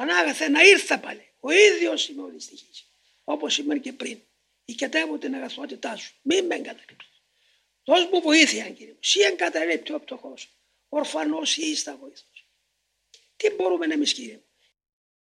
Πανάγαθε να ήρθα πάλι. Ο ίδιος είμαι ο δυστυχή. Όπως είμαι και πριν. Οικετεύω την αγαθότητά σου. Μην με εγκαταλείψεις. Δώσ' μου βοήθεια, κύριε μου. Σύ εγκαταλείπτει ο πτωχός. Ορφανός ή στα βοήθεια. Τι μπορούμε να εμείς, κύριε μου;